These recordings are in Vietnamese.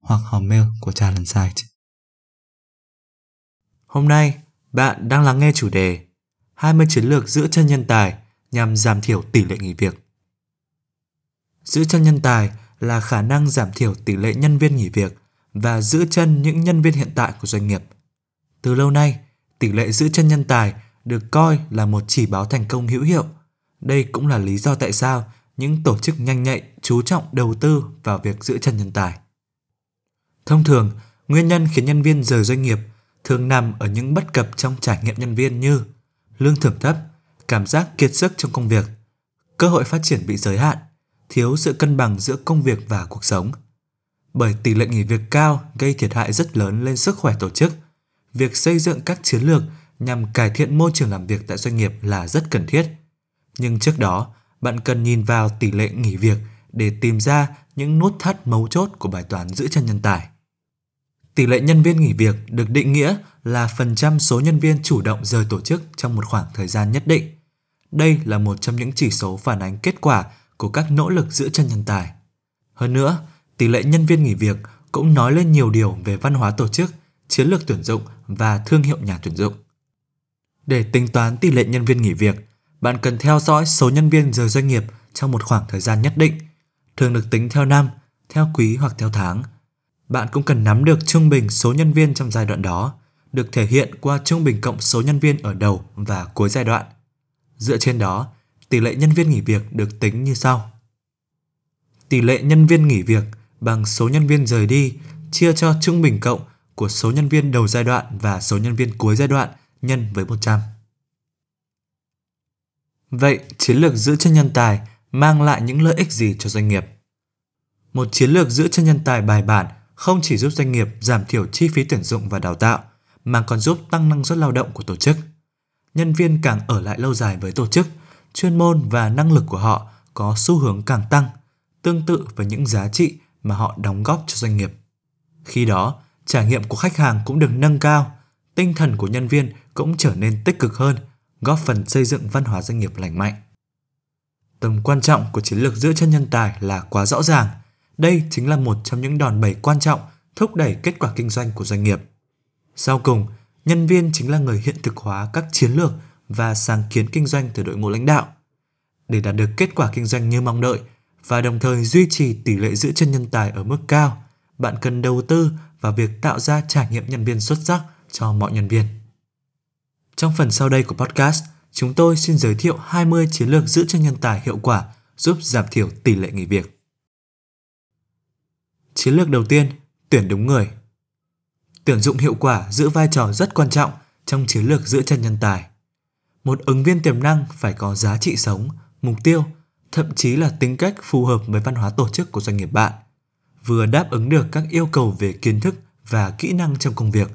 hoặc hòm mail của Talent Site. Hôm nay, bạn đang lắng nghe chủ đề 20 chiến lược giữ chân nhân tài nhằm giảm thiểu tỷ lệ nghỉ việc. Giữ chân nhân tài là khả năng giảm thiểu tỷ lệ nhân viên nghỉ việc và giữ chân những nhân viên hiện tại của doanh nghiệp. Từ lâu nay, tỷ lệ giữ chân nhân tài được coi là một chỉ báo thành công hữu hiệu. Đây cũng là lý do tại sao những tổ chức nhanh nhạy chú trọng đầu tư vào việc giữ chân nhân tài. Thông thường, nguyên nhân khiến nhân viên rời doanh nghiệp thường nằm ở những bất cập trong trải nghiệm nhân viên như lương thưởng thấp, cảm giác kiệt sức trong công việc, cơ hội phát triển bị giới hạn, thiếu sự cân bằng giữa công việc và cuộc sống. Bởi tỷ lệ nghỉ việc cao gây thiệt hại rất lớn lên sức khỏe tổ chức, việc xây dựng các chiến lược nhằm cải thiện môi trường làm việc tại doanh nghiệp là rất cần thiết. Nhưng trước đó, bạn cần nhìn vào tỷ lệ nghỉ việc để tìm ra những nút thắt mấu chốt của bài toán giữ chân nhân tài. Tỷ lệ nhân viên nghỉ việc được định nghĩa là phần trăm số nhân viên chủ động rời tổ chức trong một khoảng thời gian nhất định. Đây là một trong những chỉ số phản ánh kết quả của các nỗ lực giữ chân nhân tài. Hơn nữa, tỷ lệ nhân viên nghỉ việc cũng nói lên nhiều điều về văn hóa tổ chức, chiến lược tuyển dụng và thương hiệu nhà tuyển dụng. Để tính toán tỷ lệ nhân viên nghỉ việc, bạn cần theo dõi số nhân viên rời doanh nghiệp trong một khoảng thời gian nhất định, thường được tính theo năm, theo quý hoặc theo tháng – bạn cũng cần nắm được trung bình số nhân viên trong giai đoạn đó, được thể hiện qua trung bình cộng số nhân viên ở đầu và cuối giai đoạn. Dựa trên đó, tỷ lệ nhân viên nghỉ việc được tính như sau. Tỷ lệ nhân viên nghỉ việc bằng số nhân viên rời đi chia cho trung bình cộng của số nhân viên đầu giai đoạn và số nhân viên cuối giai đoạn nhân với 100. Vậy, chiến lược giữ chân nhân tài mang lại những lợi ích gì cho doanh nghiệp? Một chiến lược giữ chân nhân tài bài bản không chỉ giúp doanh nghiệp giảm thiểu chi phí tuyển dụng và đào tạo, mà còn giúp tăng năng suất lao động của tổ chức. Nhân viên càng ở lại lâu dài với tổ chức, chuyên môn và năng lực của họ có xu hướng càng tăng, tương tự với những giá trị mà họ đóng góp cho doanh nghiệp. Khi đó, trải nghiệm của khách hàng cũng được nâng cao, tinh thần của nhân viên cũng trở nên tích cực hơn, góp phần xây dựng văn hóa doanh nghiệp lành mạnh. Tầm quan trọng của chiến lược giữ chân nhân tài là quá rõ ràng – đây chính là một trong những đòn bẩy quan trọng thúc đẩy kết quả kinh doanh của doanh nghiệp. Sau cùng, nhân viên chính là người hiện thực hóa các chiến lược và sáng kiến kinh doanh từ đội ngũ lãnh đạo. Để đạt được kết quả kinh doanh như mong đợi và đồng thời duy trì tỷ lệ giữ chân nhân tài ở mức cao, bạn cần đầu tư vào việc tạo ra trải nghiệm nhân viên xuất sắc cho mọi nhân viên. Trong phần sau đây của podcast, chúng tôi xin giới thiệu 20 chiến lược giữ chân nhân tài hiệu quả giúp giảm thiểu tỷ lệ nghỉ việc. Chiến lược đầu tiên, tuyển đúng người. Tuyển dụng hiệu quả giữ vai trò rất quan trọng trong chiến lược giữ chân nhân tài. Một ứng viên tiềm năng phải có giá trị sống, mục tiêu, thậm chí là tính cách phù hợp với văn hóa tổ chức của doanh nghiệp bạn, vừa đáp ứng được các yêu cầu về kiến thức và kỹ năng trong công việc.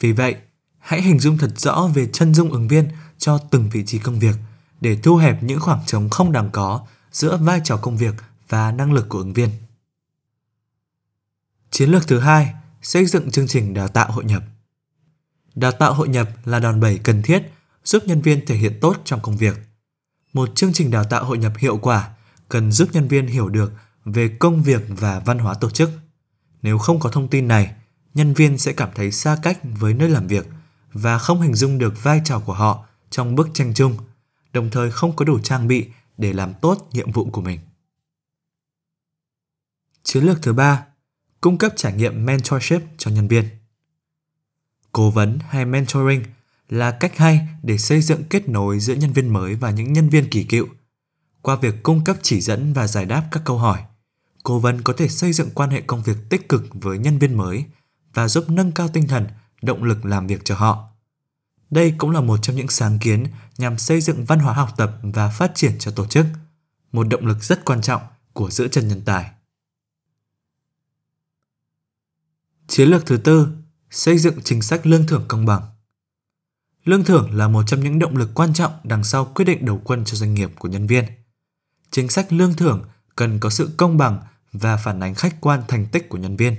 Vì vậy, hãy hình dung thật rõ về chân dung ứng viên cho từng vị trí công việc để thu hẹp những khoảng trống không đáng có giữa vai trò công việc và năng lực của ứng viên. Chiến lược thứ hai, xây dựng chương trình đào tạo hội nhập. Đào tạo hội nhập là đòn bẩy cần thiết giúp nhân viên thể hiện tốt trong công việc. Một chương trình đào tạo hội nhập hiệu quả cần giúp nhân viên hiểu được về công việc và văn hóa tổ chức. Nếu không có thông tin này, nhân viên sẽ cảm thấy xa cách với nơi làm việc và không hình dung được vai trò của họ trong bức tranh chung, đồng thời không có đủ trang bị để làm tốt nhiệm vụ của mình. Chiến lược thứ ba, cung cấp trải nghiệm mentorship cho nhân viên. Cố vấn hay mentoring là cách hay để xây dựng kết nối giữa nhân viên mới và những nhân viên kỳ cựu. Qua việc cung cấp chỉ dẫn và giải đáp các câu hỏi, cố vấn có thể xây dựng quan hệ công việc tích cực với nhân viên mới và giúp nâng cao tinh thần, động lực làm việc cho họ. Đây cũng là một trong những sáng kiến nhằm xây dựng văn hóa học tập và phát triển cho tổ chức, một động lực rất quan trọng của giữ chân nhân tài. Chiến lược thứ tư, xây dựng chính sách lương thưởng công bằng. Lương thưởng là một trong những động lực quan trọng đằng sau quyết định đầu quân cho doanh nghiệp của nhân viên. Chính sách lương thưởng cần có sự công bằng và phản ánh khách quan thành tích của nhân viên.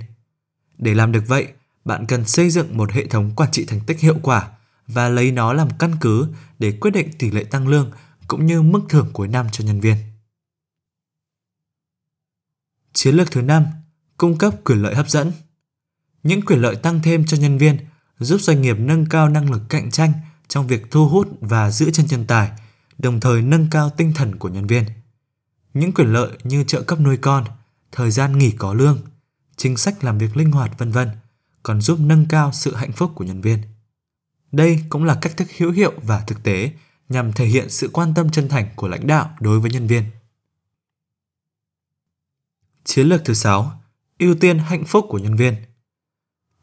Để làm được vậy, bạn cần xây dựng một hệ thống quản trị thành tích hiệu quả và lấy nó làm căn cứ để quyết định tỷ lệ tăng lương cũng như mức thưởng cuối năm cho nhân viên. Chiến lược thứ 5, cung cấp quyền lợi hấp dẫn. Những quyền lợi tăng thêm cho nhân viên giúp doanh nghiệp nâng cao năng lực cạnh tranh trong việc thu hút và giữ chân nhân tài, đồng thời nâng cao tinh thần của nhân viên. Những quyền lợi như trợ cấp nuôi con, thời gian nghỉ có lương, chính sách làm việc linh hoạt vân vân còn giúp nâng cao sự hạnh phúc của nhân viên. Đây cũng là cách thức hữu hiệu và thực tế nhằm thể hiện sự quan tâm chân thành của lãnh đạo đối với nhân viên. Chiến lược thứ 6, ưu tiên hạnh phúc của nhân viên.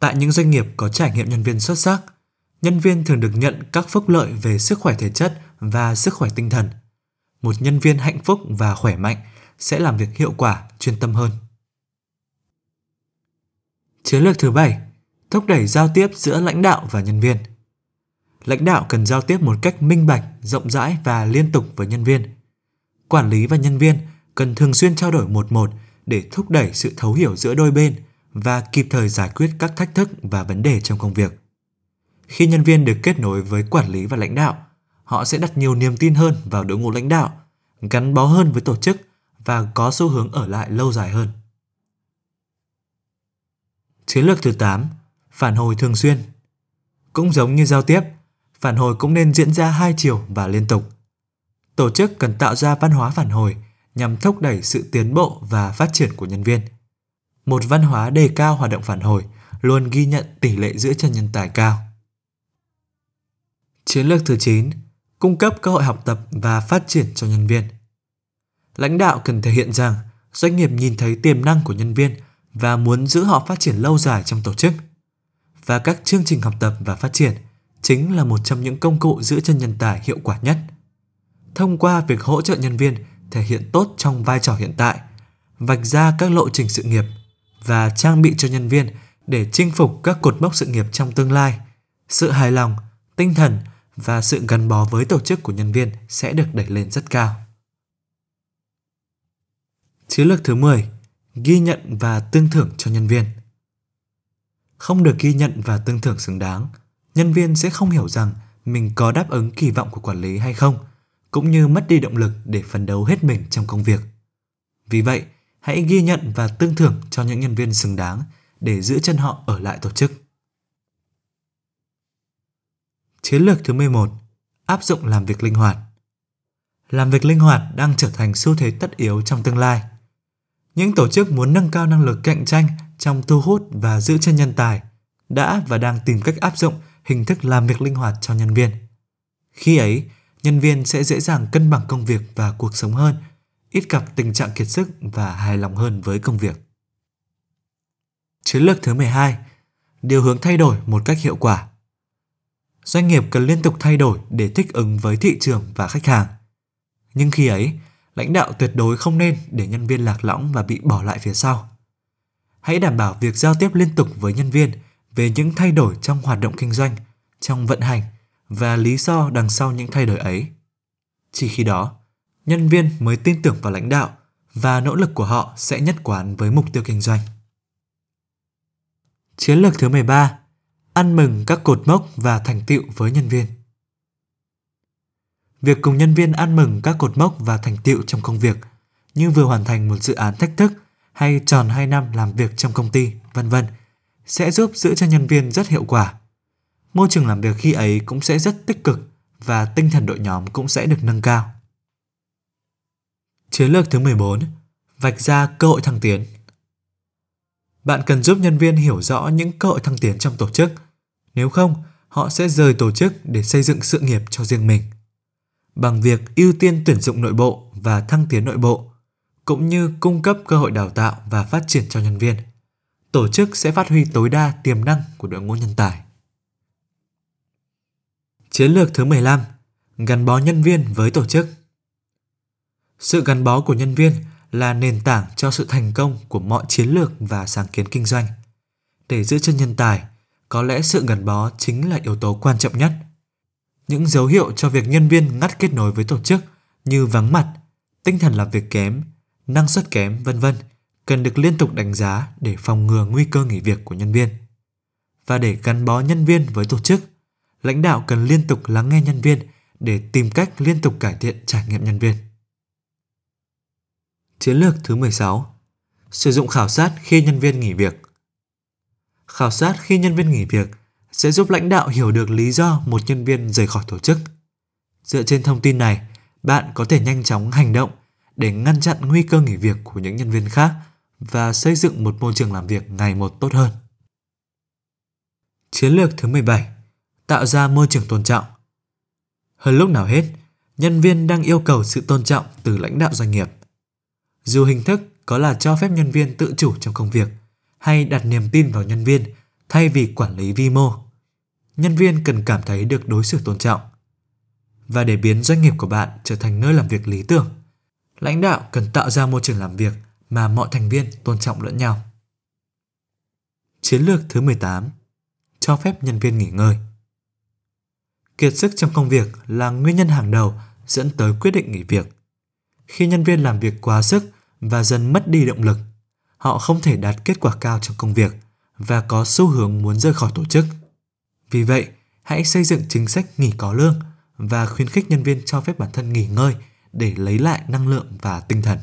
Tại những doanh nghiệp có trải nghiệm nhân viên xuất sắc, nhân viên thường được nhận các phúc lợi về sức khỏe thể chất và sức khỏe tinh thần. Một nhân viên hạnh phúc và khỏe mạnh sẽ làm việc hiệu quả, chuyên tâm hơn. Chiến lược thứ 7, thúc đẩy giao tiếp giữa lãnh đạo và nhân viên. Lãnh đạo cần giao tiếp một cách minh bạch, rộng rãi và liên tục với nhân viên. Quản lý và nhân viên cần thường xuyên trao đổi một một để thúc đẩy sự thấu hiểu giữa đôi bên và kịp thời giải quyết các thách thức và vấn đề trong công việc. Khi nhân viên được kết nối với quản lý và lãnh đạo, họ sẽ đặt nhiều niềm tin hơn vào đội ngũ lãnh đạo, gắn bó hơn với tổ chức và có xu hướng ở lại lâu dài hơn. Chiến lược thứ 8, phản hồi thường xuyên. Cũng giống như giao tiếp, phản hồi cũng nên diễn ra hai chiều và liên tục. Tổ chức cần tạo ra văn hóa phản hồi nhằm thúc đẩy sự tiến bộ và phát triển của nhân viên. Một văn hóa đề cao hoạt động phản hồi luôn ghi nhận tỷ lệ giữ chân nhân tài cao. Chiến lược thứ 9, cung cấp cơ hội học tập và phát triển cho nhân viên. Lãnh đạo cần thể hiện rằng doanh nghiệp nhìn thấy tiềm năng của nhân viên và muốn giữ họ phát triển lâu dài trong tổ chức. Và các chương trình học tập và phát triển chính là một trong những công cụ giữ chân nhân tài hiệu quả nhất. Thông qua việc hỗ trợ nhân viên thể hiện tốt trong vai trò hiện tại, vạch ra các lộ trình sự nghiệp và trang bị cho nhân viên để chinh phục các cột mốc sự nghiệp trong tương lai, sự hài lòng, tinh thần và sự gắn bó với tổ chức của nhân viên sẽ được đẩy lên rất cao. Chiến lược thứ 10 ghi nhận và tương thưởng cho nhân viên. Không được ghi nhận và tương thưởng xứng đáng, nhân viên sẽ không hiểu rằng mình có đáp ứng kỳ vọng của quản lý hay không, cũng như mất đi động lực để phấn đấu hết mình trong công việc. Vì vậy, hãy ghi nhận và tương thưởng cho những nhân viên xứng đáng để giữ chân họ ở lại tổ chức. Chiến lược thứ 11: áp dụng làm việc linh hoạt. Làm việc linh hoạt đang trở thành xu thế tất yếu trong tương lai những tổ chức muốn nâng cao năng lực cạnh tranh trong thu hút và giữ chân nhân tài đã và đang tìm cách áp dụng hình thức làm việc linh hoạt cho nhân viên. Khi ấy, nhân viên sẽ dễ dàng cân bằng công việc và cuộc sống hơn, ít gặp tình trạng kiệt sức và hài lòng hơn với công việc. Chiến lược thứ 12: Điều hướng thay đổi một cách hiệu quả. Doanh nghiệp cần liên tục thay đổi để thích ứng với thị trường và khách hàng. Nhưng khi ấy, lãnh đạo tuyệt đối không nên để nhân viên lạc lõng và bị bỏ lại phía sau. Hãy đảm bảo việc giao tiếp liên tục với nhân viên về những thay đổi trong hoạt động kinh doanh, trong vận hành và lý do đằng sau những thay đổi ấy. Chỉ khi đó, nhân viên mới tin tưởng vào lãnh đạo và nỗ lực của họ sẽ nhất quán với mục tiêu kinh doanh. Chiến lược thứ 13: Ăn mừng các cột mốc và thành tựu với nhân viên. Việc cùng nhân viên ăn mừng các cột mốc và thành tựu trong công việc, như vừa hoàn thành một dự án thách thức hay tròn 2 năm làm việc trong công ty, vân vân, sẽ giúp giữ cho nhân viên rất hiệu quả. Môi trường làm việc khi ấy cũng sẽ rất tích cực và tinh thần đội nhóm cũng sẽ được nâng cao. Chiến lược thứ 14: Vạch ra cơ hội thăng tiến. Bạn cần giúp nhân viên hiểu rõ những cơ hội thăng tiến trong tổ chức. Nếu không, họ sẽ rời tổ chức để xây dựng sự nghiệp cho riêng mình bằng việc ưu tiên tuyển dụng nội bộ và thăng tiến nội bộ, cũng như cung cấp cơ hội đào tạo và phát triển cho nhân viên. Tổ chức sẽ phát huy tối đa tiềm năng của đội ngũ nhân tài. Chiến lược thứ 15: Gắn bó nhân viên với tổ chức. Sự gắn bó của nhân viên là nền tảng cho sự thành công của mọi chiến lược và sáng kiến kinh doanh. Để giữ chân nhân tài, có lẽ sự gắn bó chính là yếu tố quan trọng nhất. Những dấu hiệu cho việc nhân viên ngắt kết nối với tổ chức như vắng mặt, tinh thần làm việc kém, năng suất kém, vân vân cần được liên tục đánh giá để phòng ngừa nguy cơ nghỉ việc của nhân viên. Và để gắn bó nhân viên với tổ chức, lãnh đạo cần liên tục lắng nghe nhân viên để tìm cách liên tục cải thiện trải nghiệm nhân viên. Chiến lược thứ 16. Sử dụng khảo sát khi nhân viên nghỉ việc. Khảo sát khi nhân viên nghỉ việc sẽ giúp lãnh đạo hiểu được lý do một nhân viên rời khỏi tổ chức. Dựa trên thông tin này, bạn có thể nhanh chóng hành động để ngăn chặn nguy cơ nghỉ việc của những nhân viên khác và xây dựng một môi trường làm việc ngày một tốt hơn. Chiến lược thứ 17. Tạo ra môi trường tôn trọng. Hơn lúc nào hết, nhân viên đang yêu cầu sự tôn trọng từ lãnh đạo doanh nghiệp. Dù hình thức có là cho phép nhân viên tự chủ trong công việc hay đặt niềm tin vào nhân viên thay vì quản lý vi mô, nhân viên cần cảm thấy được đối xử tôn trọng. Và để biến doanh nghiệp của bạn trở thành nơi làm việc lý tưởng, lãnh đạo cần tạo ra môi trường làm việc mà mọi thành viên tôn trọng lẫn nhau. Chiến lược thứ 18. Cho phép nhân viên nghỉ ngơi. Kiệt sức trong công việc là nguyên nhân hàng đầu dẫn tới quyết định nghỉ việc. Khi nhân viên làm việc quá sức và dần mất đi động lực, họ không thể đạt kết quả cao trong công việc và có xu hướng muốn rời khỏi tổ chức. Vì vậy, hãy xây dựng chính sách nghỉ có lương và khuyến khích nhân viên cho phép bản thân nghỉ ngơi để lấy lại năng lượng và tinh thần.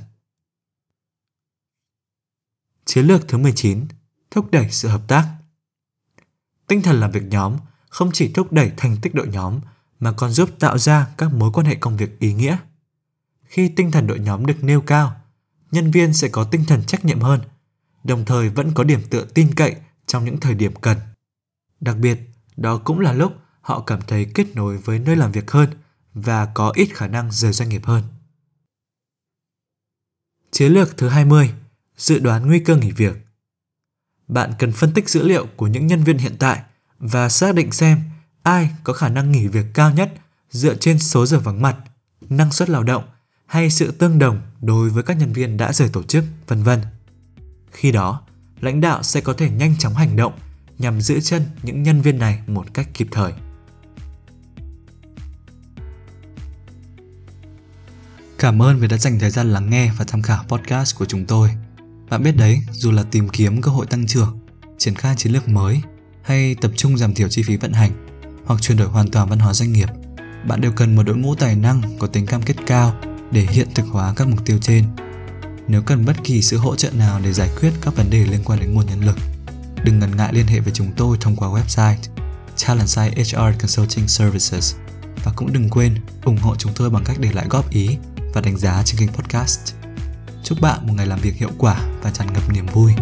Chiến lược thứ 19. Thúc đẩy sự hợp tác. Tinh thần làm việc nhóm không chỉ thúc đẩy thành tích đội nhóm mà còn giúp tạo ra các mối quan hệ công việc ý nghĩa. Khi tinh thần đội nhóm được nêu cao, nhân viên sẽ có tinh thần trách nhiệm hơn, đồng thời vẫn có điểm tựa tin cậy trong những thời điểm cần. Đặc biệt, đó cũng là lúc họ cảm thấy kết nối với nơi làm việc hơn và có ít khả năng rời doanh nghiệp hơn. Chiến lược thứ 20 dự đoán nguy cơ nghỉ việc. Bạn cần phân tích dữ liệu của những nhân viên hiện tại và xác định xem ai có khả năng nghỉ việc cao nhất dựa trên số giờ vắng mặt, năng suất lao động hay sự tương đồng đối với các nhân viên đã rời tổ chức, vân vân. Khi đó, lãnh đạo sẽ có thể nhanh chóng hành động nhằm giữ chân những nhân viên này một cách kịp thời. Cảm ơn vì đã dành thời gian lắng nghe và tham khảo podcast của chúng tôi. Bạn biết đấy, dù là tìm kiếm cơ hội tăng trưởng, triển khai chiến lược mới hay tập trung giảm thiểu chi phí vận hành hoặc chuyển đổi hoàn toàn văn hóa doanh nghiệp, bạn đều cần một đội ngũ tài năng có tính cam kết cao để hiện thực hóa các mục tiêu trên. Nếu cần bất kỳ sự hỗ trợ nào để giải quyết các vấn đề liên quan đến nguồn nhân lực, đừng ngần ngại liên hệ với chúng tôi thông qua website Talentside HR Consulting Services và cũng đừng quên ủng hộ chúng tôi bằng cách để lại góp ý và đánh giá trên kênh podcast. Chúc bạn một ngày làm việc hiệu quả và tràn ngập niềm vui.